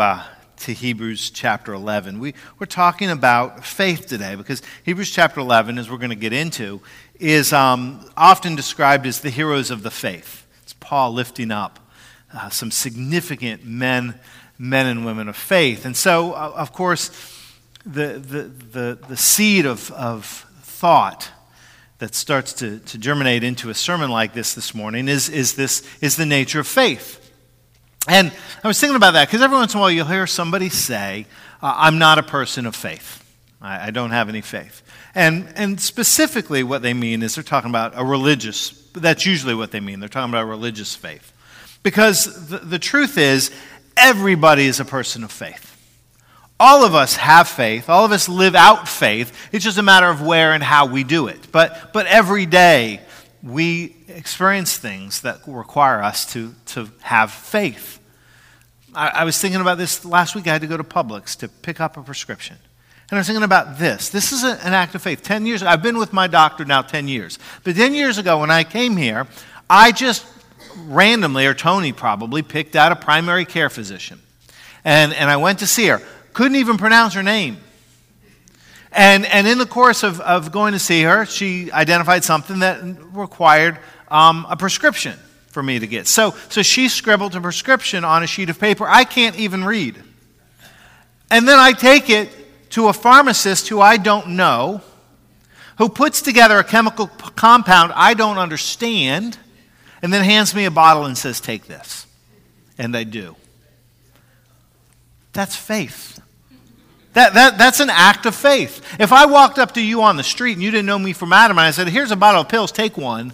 uh, to Hebrews chapter 11. We, we're talking about faith today because Hebrews chapter 11, as we're going to get into, is um, often described as the heroes of the faith. It's Paul lifting up uh, some significant men, men and women of faith. And so, uh, of course, the, the, the, the seed of, of thought that starts to, to germinate into a sermon like this this morning is, is, this, is the nature of faith. And I was thinking about that because every once in a while you'll hear somebody say, I'm not a person of faith. I, I, don't have any faith. And, and specifically, what they mean is they're talking about a religious, that's usually what they mean. They're talking about religious faith. Because the, the truth is, everybody is a person of faith. All of us have faith. All of us live out faith. It's just a matter of where and how we do it. But, but every day, we experience things that require us to, to have faith. I, I, was thinking about this last week. I had to go to Publix to pick up a prescription. And I was thinking about this. This is a, an act of faith. 10 years, I've been with my doctor now 10 years. But 10 years ago, when I came here, I just randomly, or Tony probably, picked out a primary care physician. And, and I went to see her. Couldn't even pronounce her name. And, and in the course of, of going to see her, she identified something that required um, a prescription for me to get. So, so she scribbled a prescription on a sheet of paper I can't even read. And then I take it to a pharmacist who I don't know, who puts together a chemical compound I don't understand, and then hands me a bottle and says, Take this. And I do. That's faith. That, that, that's an act of faith. If I walked up to you on the street and you didn't know me from Adam and I said, Here's a bottle of pills, take one,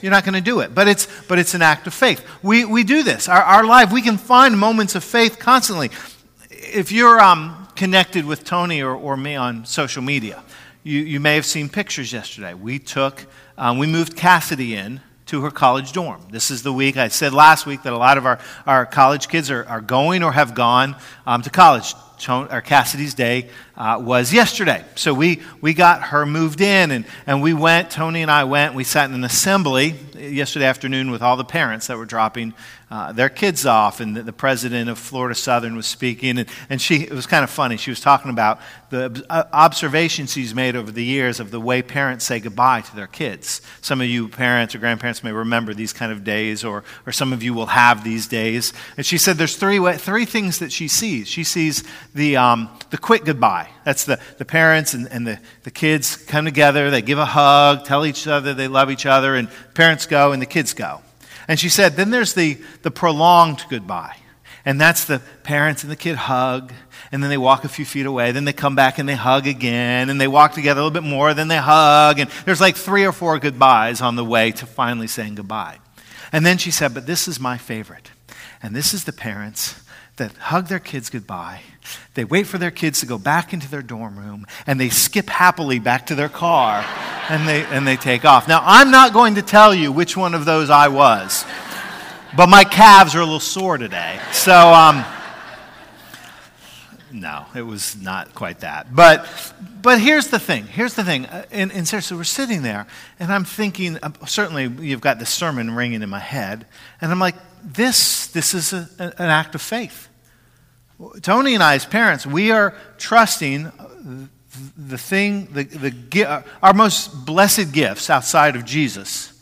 you're not going to do it. But it's, but it's an act of faith. We, we do this. Our, our life, we can find moments of faith constantly. If you're um, connected with Tony or, or me on social media, you, you may have seen pictures yesterday. We took, um, we moved Cassidy in to her college dorm. This is the week, I said last week that a lot of our, our college kids are, are going or have gone um, to college or Cassidy's day uh, was yesterday. So we, we got her moved in, and, and we went, Tony and I went, we sat in an assembly yesterday afternoon with all the parents that were dropping uh, their kids off, and the, the, president of Florida Southern was speaking, and, and she, it was kind of funny. She was talking about the uh, observations she's made over the years of the way parents say goodbye to their kids. Some of you parents or grandparents may remember these kind of days, or, or some of you will have these days. And she said there's three, three things that she sees. She sees the, um, the quick goodbye. That's the, the parents and, and the, the kids come together, they give a hug, tell each other they love each other, and parents go and the kids go. And she said, then there's the, the prolonged goodbye. And that's the parents and the kid hug, and then they walk a few feet away. Then they come back and they hug again, and they walk together a little bit more, then they hug. And there's like three or four goodbyes on the way to finally saying goodbye. And then she said, But this is my favorite. And this is the parents that hug their kids goodbye. They wait for their kids to go back into their dorm room and they skip happily back to their car and they, and they take off. Now, I'm not going to tell you which one of those I was, but my calves are a little sore today. So, um, no, it was not quite that. But, but here's the thing. Here's the thing. Uh, and, and we're sitting there, and I'm thinking, uh, certainly you've got the sermon ringing in my head, and I'm like, this, this is a, an act of faith. Tony and I, as parents, we are trusting the thing, the, the, our most blessed gifts outside of Jesus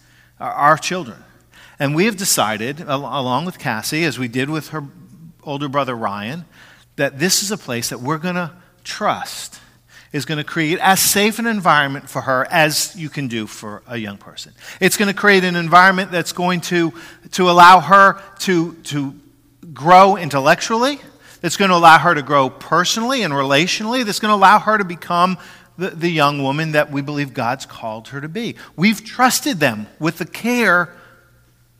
are our children. And we have decided, along with Cassie, as we did with her older brother Ryan, that this is a place that we're going to trust is going to create as safe an environment for her as you can do for a young person. It's going to create an environment that's going to, to allow her to, to grow intellectually, that's going to allow her to grow personally and relationally, that's going to allow her to become the, the young woman that we believe God's called her to be. We've trusted them with the care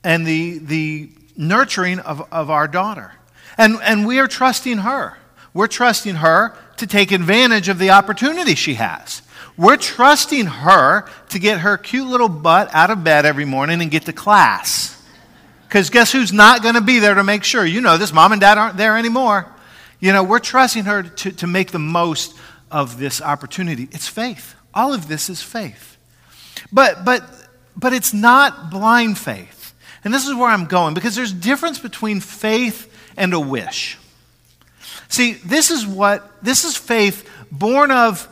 and the, the nurturing of, of our daughter. And, and we are trusting her. We're trusting her to take advantage of the opportunity she has. We're trusting her to get her cute little butt out of bed every morning and get to class. Because guess who's not going to be there to make sure? You know this, mom and dad aren't there anymore. You know, we're trusting her to, to make the most of this opportunity. It's faith. All of this is faith. But, but, but it's not blind faith. And this is where I'm going because there's difference between faith and a wish. See, this is what, this is faith born of,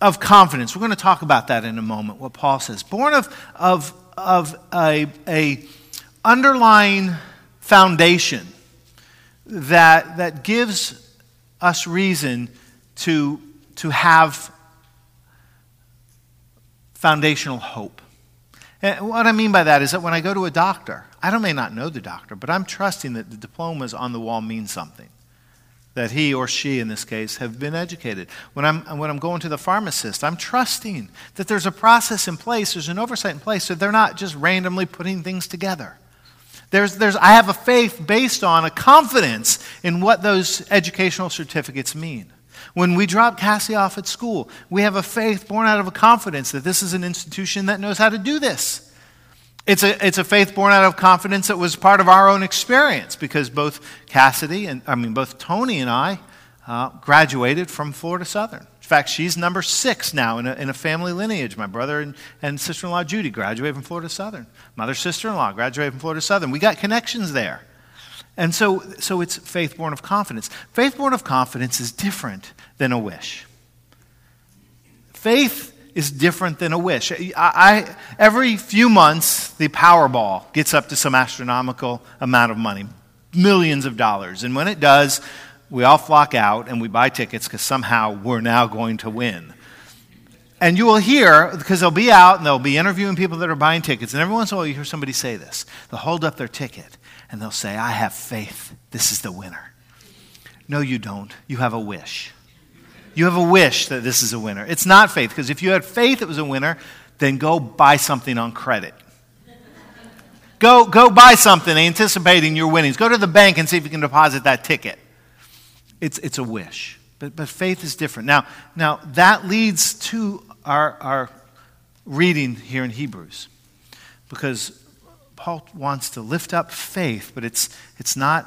of confidence. We're going to talk about that in a moment, what Paul says. Born of, of, of a, a underlying foundation that, that gives us reason to, to have foundational hope. And what I mean by that is that when I go to a doctor, I don't, may not know the doctor, but I'm trusting that the diplomas on the wall mean something. That he or she, in this case, have been educated. When I'm, when I'm going to the pharmacist, I'm trusting that there's a process in place, there's an oversight in place, so they're not just randomly putting things together. There's, there's, I have a faith based on a confidence in what those educational certificates mean. When we drop Cassie off at school, we have a faith born out of a confidence that this is an institution that knows how to do this. It's a, it's a faith born out of confidence that was part of our own experience because both Cassidy and, I mean, both Tony and I uh, graduated from Florida Southern. In fact, she's number six now in a, in a family lineage. My brother and, and sister in law Judy graduated from Florida Southern. Mother sister in law graduated from Florida Southern. We got connections there. And so, so it's faith born of confidence. Faith born of confidence is different than a wish. Faith is different than a wish. I, I, every few months, the Powerball gets up to some astronomical amount of money, millions of dollars. And when it does, we all flock out and we buy tickets because somehow we're now going to win. And you will hear, because they'll be out and they'll be interviewing people that are buying tickets, and every once in a while you hear somebody say this. They'll hold up their ticket and they'll say, I have faith. This is the winner. No, you don't. You have a wish. You have a wish that this is a winner. It's not faith, because if you had faith it was a winner, then go buy something on credit. Go, go buy something anticipating your winnings. Go to the bank and see if you can deposit that ticket. It's, it's a wish. But, but faith is different. Now, now, that leads to our, our reading here in Hebrews. Because Paul wants to lift up faith, but it's, it's, not,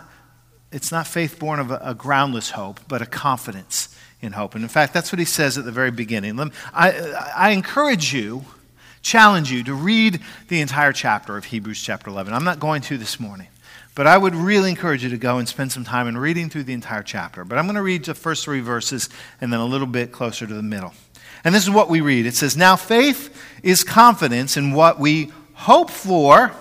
it's not faith born of a, a groundless hope, but a confidence in hope. And in fact, that's what he says at the very beginning. I, I encourage you, challenge you to read the entire chapter of Hebrews chapter 11. I'm not going to this morning, but I would really encourage you to go and spend some time in reading through the entire chapter. But I'm going to read the first three verses and then a little bit closer to the middle. And this is what we read it says, Now faith is confidence in what we hope for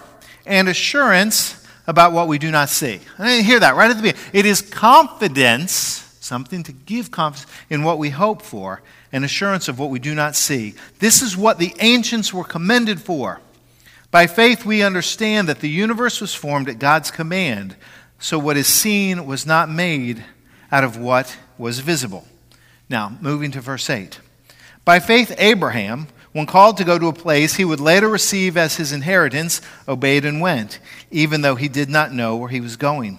and assurance about what we do not see. I didn't hear that right at the beginning. It is confidence something to give confidence in what we hope for, and assurance of what we do not see. This is what the ancients were commended for. By faith, we understand that the universe was formed at God's command, so what is seen was not made out of what was visible. Now, moving to verse 8. By faith, Abraham, when called to go to a place he would later receive as his inheritance, obeyed and went, even though he did not know where he was going.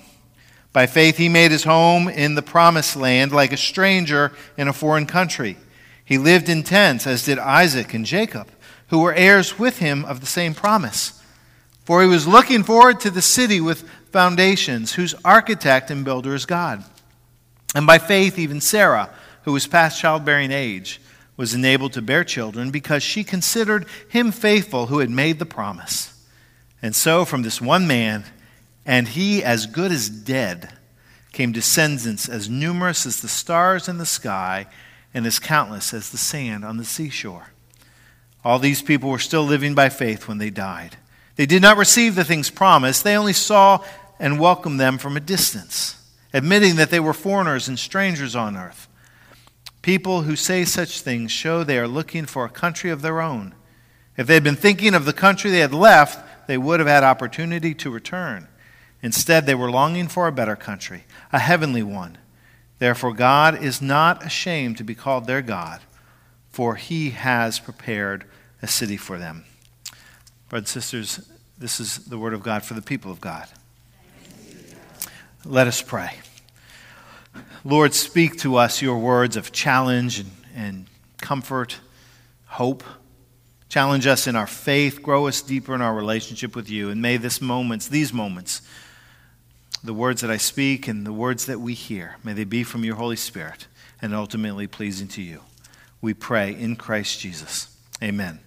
By faith, he made his home in the promised land like a stranger in a foreign country. He lived in tents, as did Isaac and Jacob, who were heirs with him of the same promise. For he was looking forward to the city with foundations, whose architect and builder is God. And by faith, even Sarah, who was past childbearing age, was enabled to bear children because she considered him faithful who had made the promise. And so, from this one man, and he, as good as dead, came descendants as numerous as the stars in the sky and as countless as the sand on the seashore. All these people were still living by faith when they died. They did not receive the things promised, they only saw and welcomed them from a distance, admitting that they were foreigners and strangers on earth. People who say such things show they are looking for a country of their own. If they had been thinking of the country they had left, they would have had opportunity to return. Instead, they were longing for a better country, a heavenly one. Therefore, God is not ashamed to be called their God, for he has prepared a city for them. Brothers and sisters, this is the word of God for the people of God. Let us pray. Lord, speak to us your words of challenge and, and comfort, hope. Challenge us in our faith, grow us deeper in our relationship with you, and may this moments, these moments, the words that I speak and the words that we hear, may they be from your Holy Spirit and ultimately pleasing to you. We pray in Christ Jesus. Amen.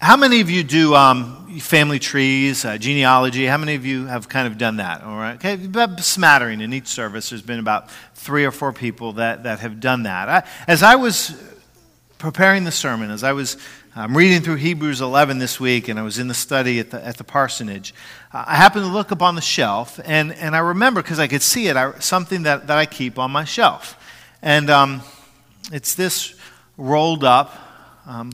How many of you do um, family trees, uh, genealogy? How many of you have kind of done that? All right, okay, about smattering in each service. There's been about three or four people that, that have done that. I, as I was preparing the sermon, as I was um, reading through Hebrews 11 this week, and I was in the study at the, at the parsonage, I happened to look up on the shelf, and, and I remember because I could see it, I, something that, that I keep on my shelf. And um, it's this rolled up um,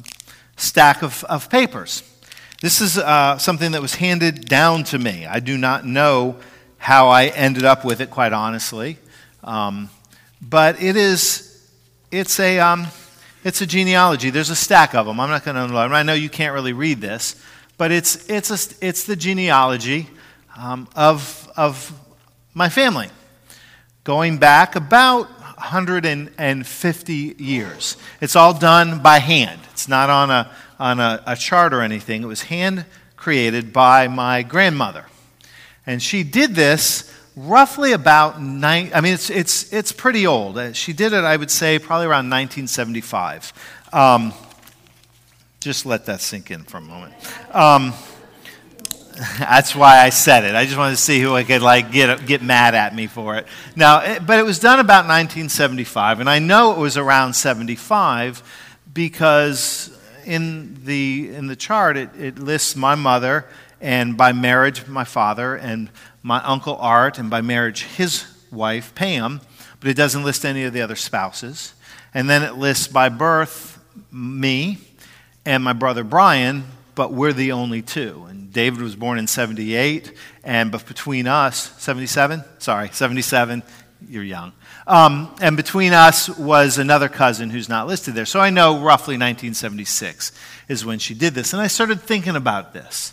stack of, of papers. This is uh, something that was handed down to me. I do not know how I ended up with it, quite honestly. Um, but it is, it's a, um, it's a genealogy. There's a stack of them. I'm not going to underline I know you can't really read this, but it's, it's, a, it's the genealogy um, of, of my family, going back about 150 years. It's all done by hand. It's not on a, on a, a chart or anything. It was hand created by my grandmother. And she did this roughly about nine, I mean, it's, it's, it's pretty old. Uh, she did it, I would say, probably around 1975. Um, just let that sink in for a moment. Um, that's why I said it. I just wanted to see who I could like get get mad at me for it. Now, it, but it was done about 1975, and I know it was around 75 because in the in the chart it, it lists my mother and by marriage my father and my uncle Art and by marriage his wife Pam, but it doesn't list any of the other spouses. And then it lists by birth me and my brother Brian, but we're the only two. And David was born in 78, and but between us, 77? Sorry, 77. You're young. Um, and between us was another cousin who's not listed there. So I know roughly 1976 is when she did this. And I started thinking about this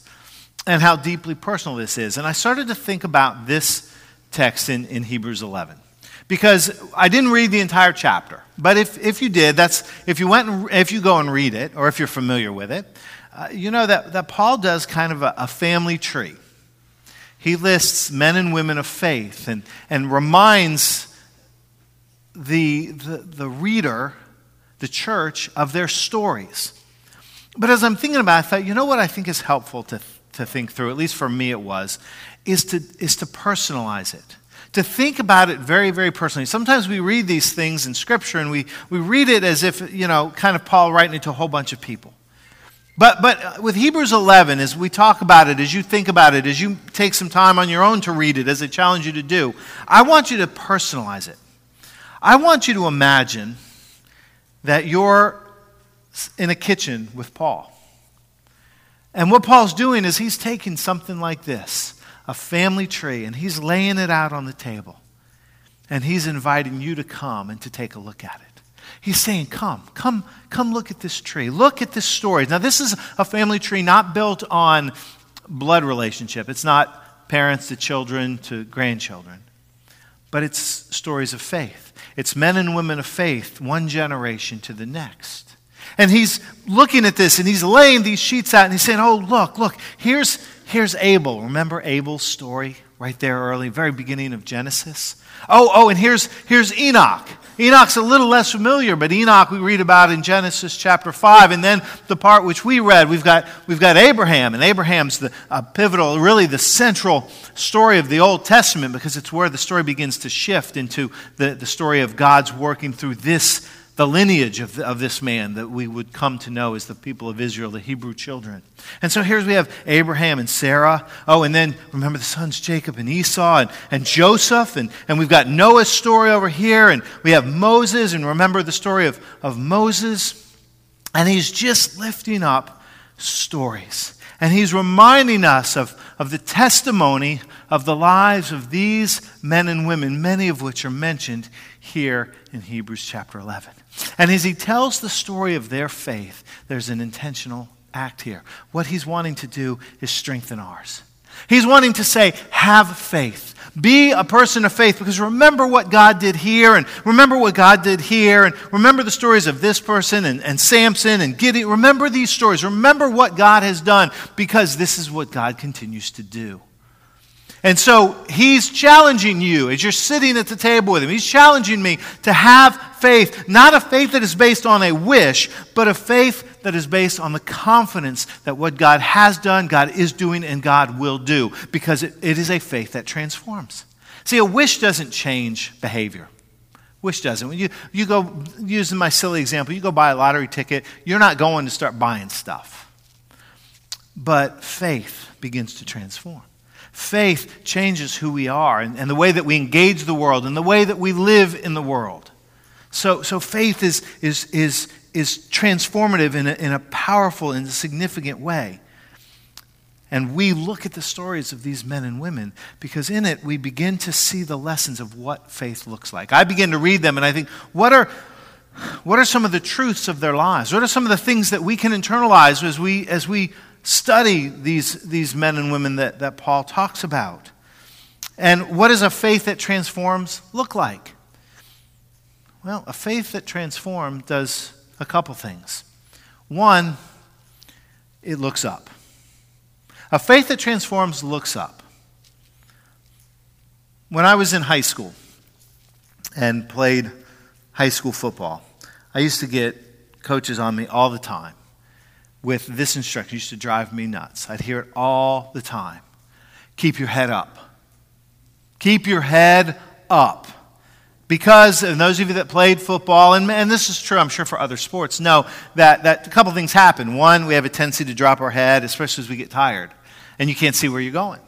and how deeply personal this is. And I started to think about this text in, in Hebrews 11 because I didn't read the entire chapter. But if, if you did, that's if you went and, if you go and read it, or if you're familiar with it, uh, you know that, that Paul does kind of a, a family tree. He lists men and women of faith and, and reminds the, the, the reader, the church, of their stories. But as I'm thinking about it, I thought, you know what I think is helpful to, to think through, at least for me it was, is to, is to personalize it. To think about it very, very personally. Sometimes we read these things in Scripture and we, we read it as if, you know, kind of Paul writing it to a whole bunch of people. But, but with Hebrews 11, as we talk about it, as you think about it, as you take some time on your own to read it, as I challenge you to do, I want you to personalize it. I want you to imagine that you're in a kitchen with Paul. And what Paul's doing is he's taking something like this a family tree and he's laying it out on the table. And he's inviting you to come and to take a look at it. He's saying, Come, come, come look at this tree. Look at this story. Now, this is a family tree not built on blood relationship. It's not parents to children to grandchildren, but it's stories of faith. It's men and women of faith, one generation to the next. And he's looking at this and he's laying these sheets out and he's saying, Oh, look, look, here's, here's Abel. Remember Abel's story right there early, very beginning of Genesis? Oh, oh, and here's, here's Enoch. Enoch's a little less familiar, but Enoch we read about in Genesis chapter 5. And then the part which we read, we've got, we've got Abraham. And Abraham's the uh, pivotal, really the central story of the Old Testament because it's where the story begins to shift into the, the story of God's working through this the lineage of, of this man that we would come to know as the people of Israel, the Hebrew children. And so here we have Abraham and Sarah. Oh, and then remember the sons Jacob and Esau and, and Joseph. And, and we've got Noah's story over here. And we have Moses. And remember the story of, of Moses. And he's just lifting up stories. And he's reminding us of, of the testimony of the lives of these men and women, many of which are mentioned here in Hebrews chapter 11. And as he tells the story of their faith, there's an intentional act here. What he's wanting to do is strengthen ours. He's wanting to say, have faith. Be a person of faith because remember what God did here and remember what God did here and remember the stories of this person and, and Samson and Gideon. Remember these stories. Remember what God has done because this is what God continues to do. And so he's challenging you as you're sitting at the table with him. He's challenging me to have faith, not a faith that is based on a wish, but a faith that is based on the confidence that what God has done, God is doing, and God will do, because it, it is a faith that transforms. See, a wish doesn't change behavior. Wish doesn't. When you, you go, using my silly example, you go buy a lottery ticket, you're not going to start buying stuff. But faith begins to transform. Faith changes who we are and, and the way that we engage the world and the way that we live in the world. So, so faith is, is, is, is transformative in a, in a powerful and significant way. And we look at the stories of these men and women because in it we begin to see the lessons of what faith looks like. I begin to read them and I think, what are, what are some of the truths of their lives? What are some of the things that we can internalize as we, as we study these, these men and women that, that Paul talks about. And what does a faith that transforms look like? Well, a faith that transforms does a couple things. One, it looks up. A faith that transforms looks up. When I was in high school and played high school football, I used to get coaches on me all the time with this instruction used to drive me nuts. I'd hear it all the time. Keep your head up. Keep your head up. Because, and those of you that played football, and, and this is true, I'm sure, for other sports, know that, that a couple things happen. One, we have a tendency to drop our head, especially as we get tired, and you can't see where you're going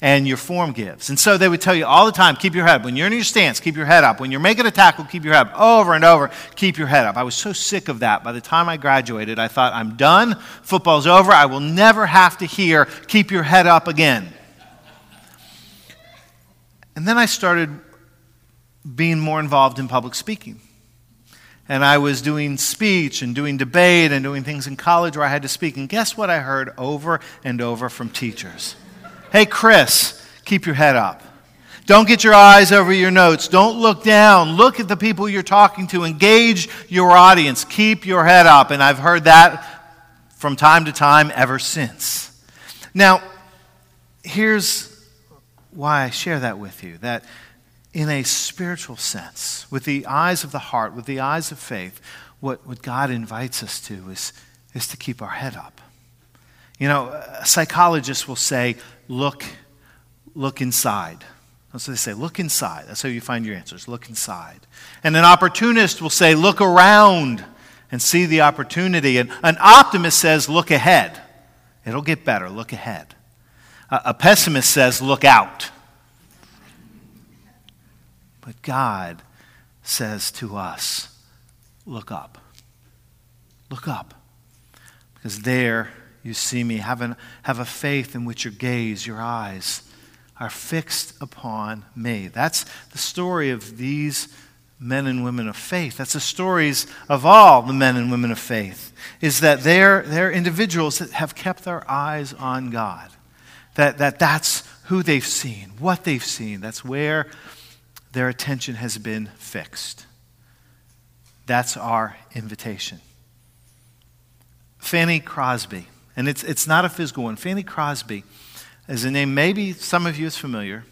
and your form gives. And so they would tell you all the time keep your head. up. When you're in your stance, keep your head up. When you're making a tackle, keep your head up. Over and over, keep your head up. I was so sick of that. By the time I graduated, I thought, I'm done. Football's over. I will never have to hear keep your head up again. And then I started being more involved in public speaking. And I was doing speech and doing debate and doing things in college where I had to speak. And guess what I heard over and over from teachers? Hey, Chris, keep your head up. Don't get your eyes over your notes. Don't look down. Look at the people you're talking to. Engage your audience. Keep your head up. And I've heard that from time to time ever since. Now, here's why I share that with you that in a spiritual sense, with the eyes of the heart, with the eyes of faith, what, what God invites us to is, is to keep our head up. You know, psychologists will say, look, look inside. That's what they say. Look inside. That's how you find your answers. Look inside. And an opportunist will say, look around and see the opportunity. And an optimist says, look ahead. It'll get better. Look ahead. A pessimist says, look out. But God says to us, look up. Look up. Because there you see me. Have, an, have a faith in which your gaze, your eyes, are fixed upon me. That's the story of these men and women of faith. That's the stories of all the men and women of faith, is that they're, they're individuals that have kept their eyes on God. That, that that's who they've seen, what they've seen. That's where their attention has been fixed. That's our invitation. Fanny Crosby and it's, it's not a physical one. Fanny Crosby is a name maybe some of you is familiar.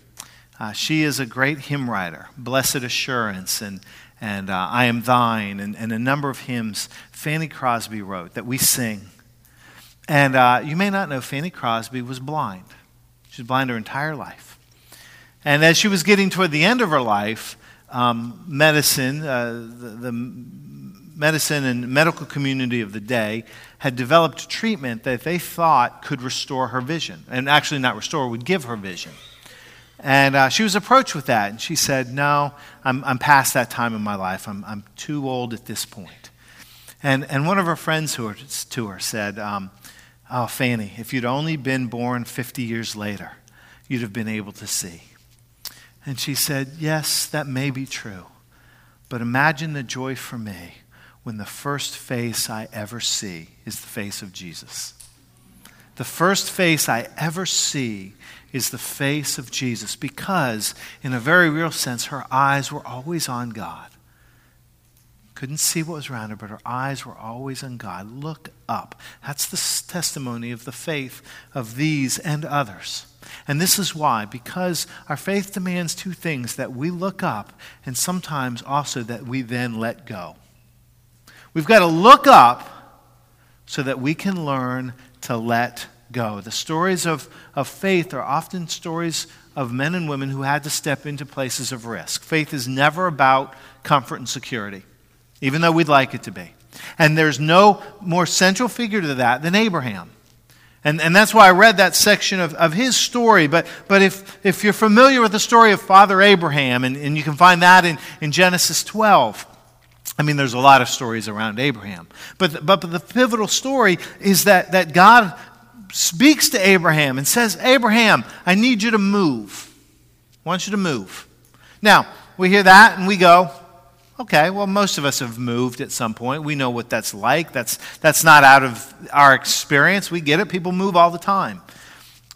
Uh, she is a great hymn writer, Blessed Assurance and, and uh, I Am Thine, and, and a number of hymns Fanny Crosby wrote that we sing. And uh, you may not know Fanny Crosby was blind. She was blind her entire life. And as she was getting toward the end of her life, um, medicine, uh, the, the medicine and medical community of the day had developed a treatment that they thought could restore her vision. And actually, not restore, would give her vision. And uh, she was approached with that. And she said, No, I'm, I'm past that time in my life. I'm, I'm too old at this point. And, and one of her friends who were, to her said, um, Oh, Fanny, if you'd only been born 50 years later, you'd have been able to see. And she said, Yes, that may be true. But imagine the joy for me when the first face I ever see is the face of Jesus. The first face I ever see is the face of Jesus because, in a very real sense, her eyes were always on God. Couldn't see what was around her, but her eyes were always on God. Look up. That's the testimony of the faith of these and others. And this is why, because our faith demands two things that we look up and sometimes also that we then let go. We've got to look up so that we can learn to let go. The stories of, of faith are often stories of men and women who had to step into places of risk. Faith is never about comfort and security, even though we'd like it to be. And there's no more central figure to that than Abraham. And, and that's why I read that section of, of his story. But, but if, if you're familiar with the story of Father Abraham, and, and you can find that in, in Genesis 12, I mean, there's a lot of stories around Abraham. But, but, but the pivotal story is that, that God speaks to Abraham and says, Abraham, I need you to move. I want you to move. Now, we hear that and we go, okay, well, most of us have moved at some point. We know what that's like. That's, that's not out of our experience. We get it. People move all the time.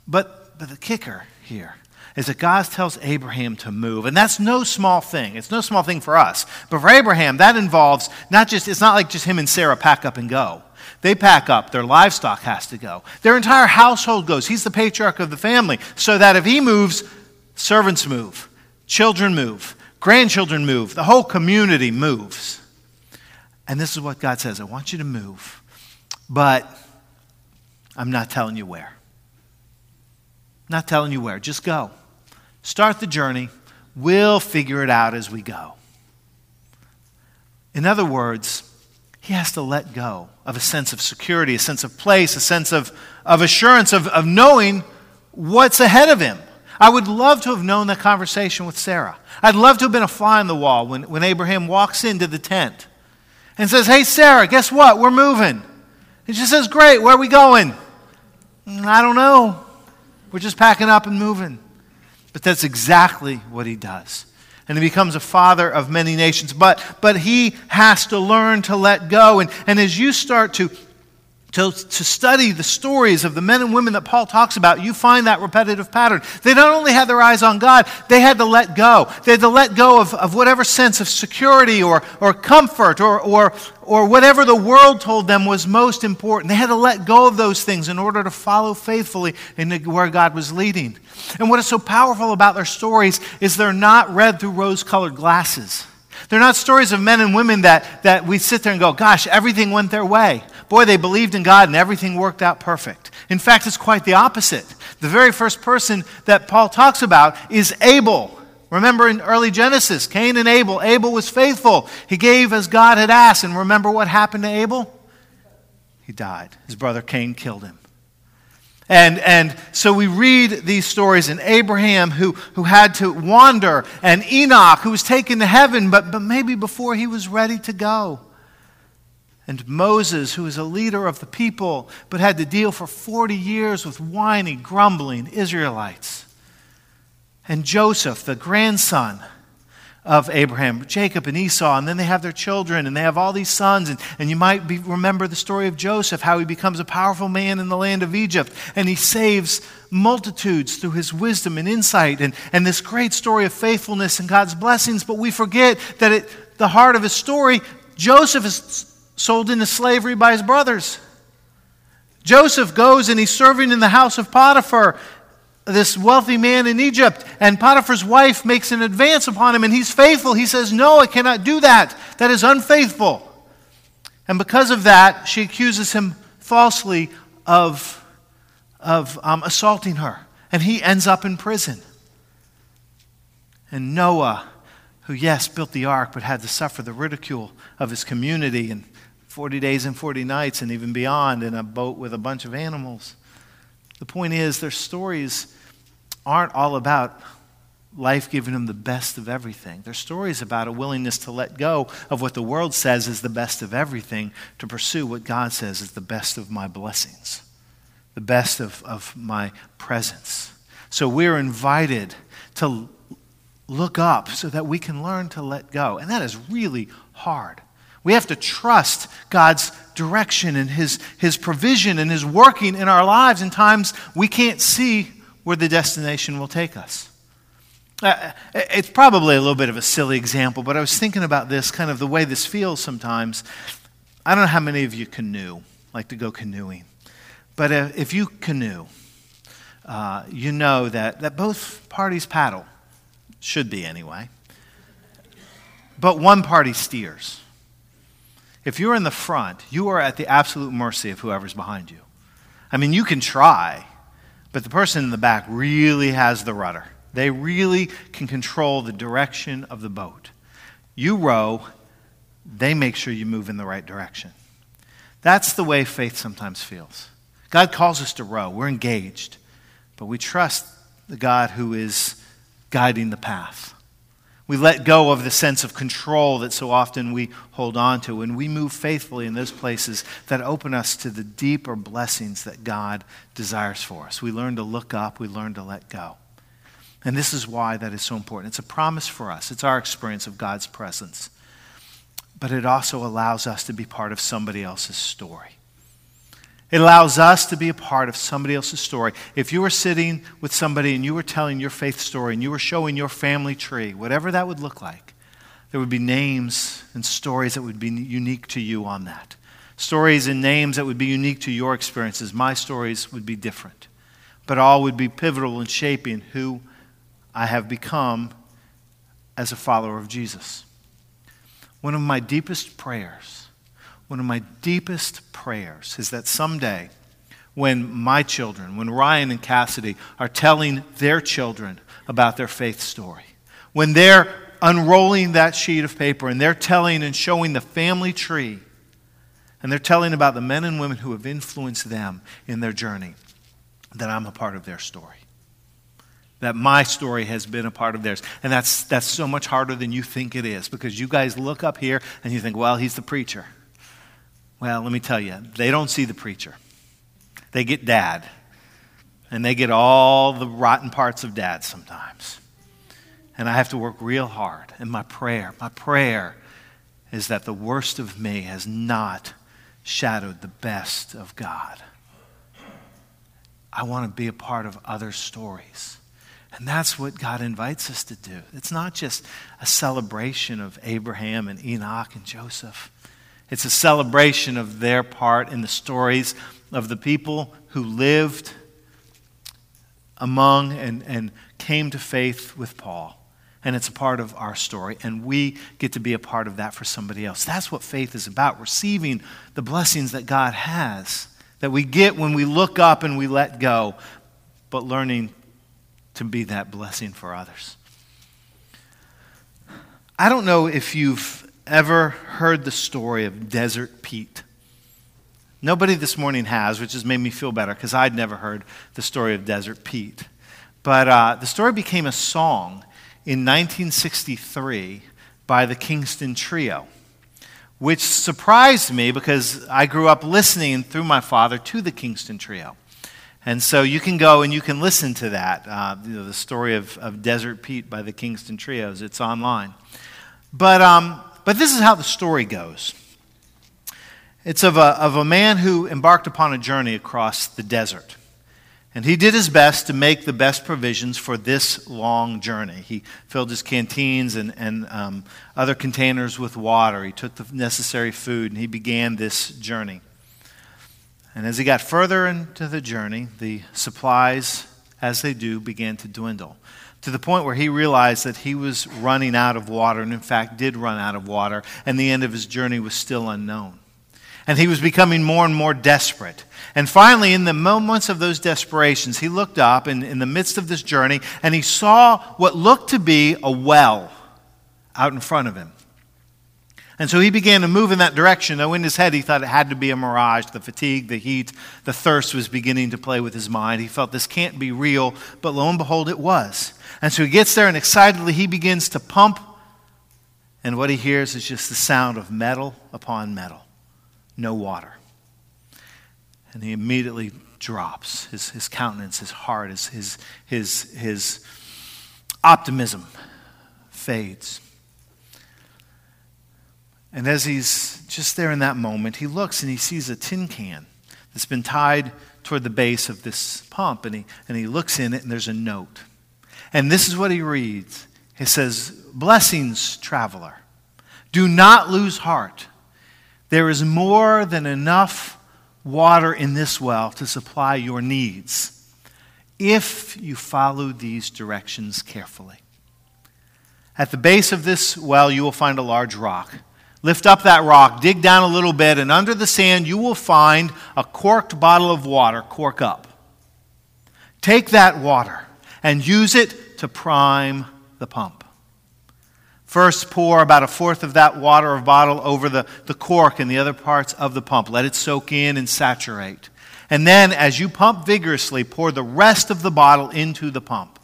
But, but the kicker here is that God tells Abraham to move. And that's no small thing. It's no small thing for us. But for Abraham, that involves not just, it's not like just him and Sarah pack up and go. They pack up, their livestock has to go. Their entire household goes. He's the patriarch of the family, so that if he moves, servants move, children move, grandchildren move, the whole community moves. And this is what God says I want you to move, but I'm not telling you where. Not telling you where. Just go. Start the journey. We'll figure it out as we go. In other words, he has to let go of a sense of security, a sense of place, a sense of, of assurance, of, of knowing what's ahead of him. I would love to have known that conversation with Sarah. I'd love to have been a fly on the wall when, when Abraham walks into the tent and says, Hey, Sarah, guess what? We're moving. And she says, Great, where are we going? Mm, I don't know. We're just packing up and moving. But that's exactly what he does and he becomes a father of many nations. But, but he has to learn to let go. And, and as you start to, to, to study the stories of the men and women that Paul talks about, you find that repetitive pattern. They not only had their eyes on God, they had to let go. They had to let go of, of whatever sense of security or, or comfort or, or, or whatever the world told them was most important. They had to let go of those things in order to follow faithfully in where God was leading. And what is so powerful about their stories is they're not read through rose colored glasses. They're not stories of men and women that, that we sit there and go, gosh, everything went their way. Boy, they believed in God and everything worked out perfect. In fact, it's quite the opposite. The very first person that Paul talks about is Abel. Remember in early Genesis, Cain and Abel. Abel was faithful. He gave as God had asked. And remember what happened to Abel? He died. His brother Cain killed him. And, and so we read these stories, and Abraham, who, who had to wander, and Enoch, who was taken to heaven, but, but maybe before he was ready to go. And Moses, who was a leader of the people, but had to deal for 40 years with whiny, grumbling Israelites. And Joseph, the grandson of Abraham, Jacob and Esau, and then they have their children, and they have all these sons. And, and you might be, remember the story of Joseph, how he becomes a powerful man in the land of Egypt, and he saves multitudes through his wisdom and insight, and, and this great story of faithfulness and God's blessings. But we forget that at the heart of his story, Joseph is sold into slavery by his brothers. Joseph goes and he's serving in the house of Potiphar this wealthy man in Egypt, and Potiphar's wife makes an advance upon him, and he's faithful. He says, No, I cannot do that. That is unfaithful. And because of that, she accuses him falsely of, of um, assaulting her, and he ends up in prison. And Noah, who, yes, built the ark, but had to suffer the ridicule of his community and 40 days and 40 nights and even beyond in a boat with a bunch of animals. The point is, their stories aren't all about life giving them the best of everything. Their stories about a willingness to let go of what the world says is the best of everything to pursue what God says is the best of my blessings, the best of, of my presence. So we're invited to look up so that we can learn to let go. And that is really hard. We have to trust God's direction and his, his provision and His working in our lives in times we can't see where the destination will take us. Uh, it's probably a little bit of a silly example, but I was thinking about this, kind of the way this feels sometimes. I don't know how many of you canoe, like to go canoeing. But uh, if you canoe, uh, you know that, that both parties paddle. Should be, anyway. But one party steers. If you're in the front, you are at the absolute mercy of whoever's behind you. I mean, you can try, but the person in the back really has the rudder. They really can control the direction of the boat. You row, they make sure you move in the right direction. That's the way faith sometimes feels. God calls us to row, we're engaged, but we trust the God who is guiding the path. We let go of the sense of control that so often we hold on to, and we move faithfully in those places that open us to the deeper blessings that God desires for us. We learn to look up, we learn to let go. And this is why that is so important. It's a promise for us, it's our experience of God's presence. But it also allows us to be part of somebody else's story. It allows us to be a part of somebody else's story. If you were sitting with somebody and you were telling your faith story and you were showing your family tree, whatever that would look like, there would be names and stories that would be unique to you on that. Stories and names that would be unique to your experiences. My stories would be different, but all would be pivotal in shaping who I have become as a follower of Jesus. One of my deepest prayers one of my deepest prayers is that someday, when my children, when Ryan and Cassidy are telling their children about their faith story, when they're unrolling that sheet of paper and they're telling and showing the family tree, and they're telling about the men and women who have influenced them in their journey, that I'm a part of their story. That my story has been a part of theirs. And that's, that's so much harder than you think it is because you guys look up here and you think, well, he's the preacher. Well, let me tell you, they don't see the preacher. They get dad. And they get all the rotten parts of dad sometimes. And I have to work real hard. And my prayer, my prayer is that the worst of me has not shadowed the best of God. I want to be a part of other stories. And that's what God invites us to do. It's not just a celebration of Abraham and Enoch and Joseph. It's a celebration of their part in the stories of the people who lived among and, and came to faith with Paul. And it's a part of our story, and we get to be a part of that for somebody else. That's what faith is about receiving the blessings that God has, that we get when we look up and we let go, but learning to be that blessing for others. I don't know if you've ever heard the story of Desert Pete? Nobody this morning has, which has made me feel better because I'd never heard the story of Desert Pete. But uh, the story became a song in 1963 by the Kingston Trio, which surprised me because I grew up listening through my father to the Kingston Trio. And so you can go and you can listen to that, uh, you know, the story of, of Desert Pete by the Kingston Trios. It's online. But um, but this is how the story goes it's of a, of a man who embarked upon a journey across the desert. And he did his best to make the best provisions for this long journey. He filled his canteens and, and um, other containers with water. He took the necessary food and he began this journey. And as he got further into the journey, the supplies, as they do, began to dwindle to the point where he realized that he was running out of water, and in fact did run out of water, and the end of his journey was still unknown. And he was becoming more and more desperate. And finally, in the moments of those desperations, he looked up in, in the midst of this journey and he saw what looked to be a well out in front of him. And so he began to move in that direction, though in his head he thought it had to be a mirage. The fatigue, the heat, the thirst was beginning to play with his mind. He felt this can't be real, but lo and behold, it was. And so he gets there and excitedly he begins to pump, and what he hears is just the sound of metal upon metal, no water. And he immediately drops. His, his countenance, his heart, his, his, his, his optimism fades. And as he's just there in that moment, he looks and he sees a tin can that's been tied toward the base of this pump. And he, and he looks in it, and there's a note. And this is what he reads He says, Blessings, traveler. Do not lose heart. There is more than enough water in this well to supply your needs. if you follow these directions carefully. At the base of this well, you will find a large rock. Lift up that rock, dig down a little bit, and under the sand, you will find a corked bottle of water, cork up. Take that water and use it to prime the pump. First, pour about a fourth of that water or bottle over the, the cork and the other parts of the pump. Let it soak in and saturate. And then, as you pump vigorously, pour the rest of the bottle into the pump.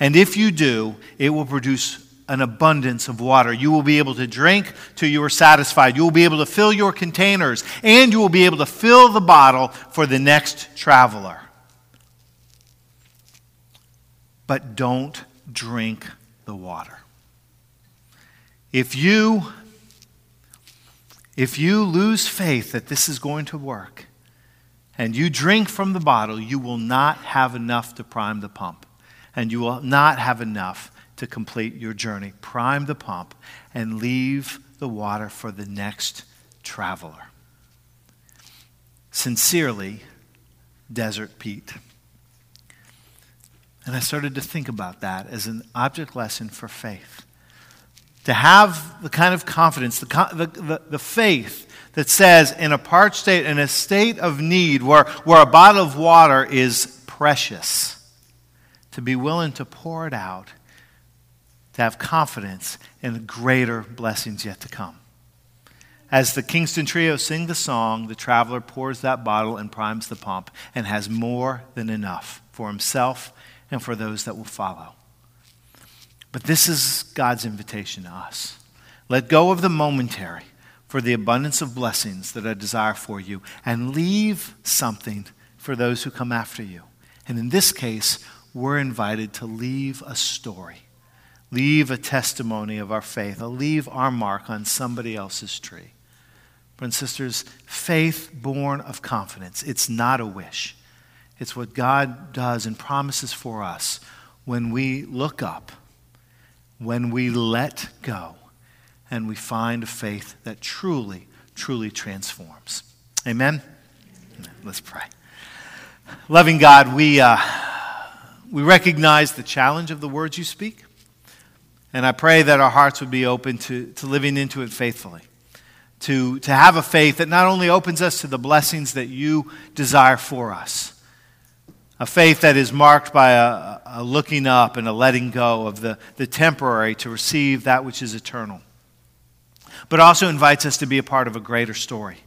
And if you do, it will produce an abundance of water. You will be able to drink till you are satisfied. You will be able to fill your containers, and you will be able to fill the bottle for the next traveler. But don't drink the water. If you if you lose faith that this is going to work and you drink from the bottle, you will not have enough to prime the pump. And you will not have enough to complete your journey. Prime the pump and leave the water for the next traveler. Sincerely, Desert Pete. And I started to think about that as an object lesson for faith to have the kind of confidence, the, the, the, faith that says, in a parched state, in a state of need where, where a bottle of water is precious, to be willing to pour it out, to have confidence in the greater blessings yet to come. As the Kingston Trio sing the song, the traveler pours that bottle and primes the pump and has more than enough for himself and for those that will follow. But this is God's invitation to us. Let go of the momentary for the abundance of blessings that I desire for you, and leave something for those who come after you. And in this case, we're invited to leave a story, leave a testimony of our faith, leave our mark on somebody else's tree. And sisters, faith born of confidence. It's not a wish. It's what God does and promises for us when we look up when we let go and we find a faith that truly, truly transforms. Amen? Let's pray. Loving God, we, uh, we recognize the challenge of the words you speak. And I pray that our hearts would be open to, to living into it faithfully. To, to have a faith that not only opens us to the blessings that you desire for us, a faith that is marked by a, a, looking up and a letting go of the, the temporary to receive that which is eternal. But also invites us to be a part of a greater story,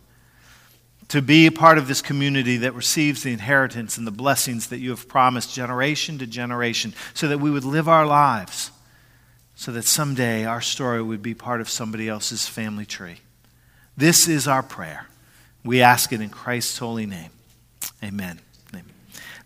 to be a part of this community that receives the inheritance and the blessings that you have promised generation to generation, so that we would live our lives, so that someday our story would be part of somebody else's family tree. This is our prayer. We ask it in Christ's holy name. Amen.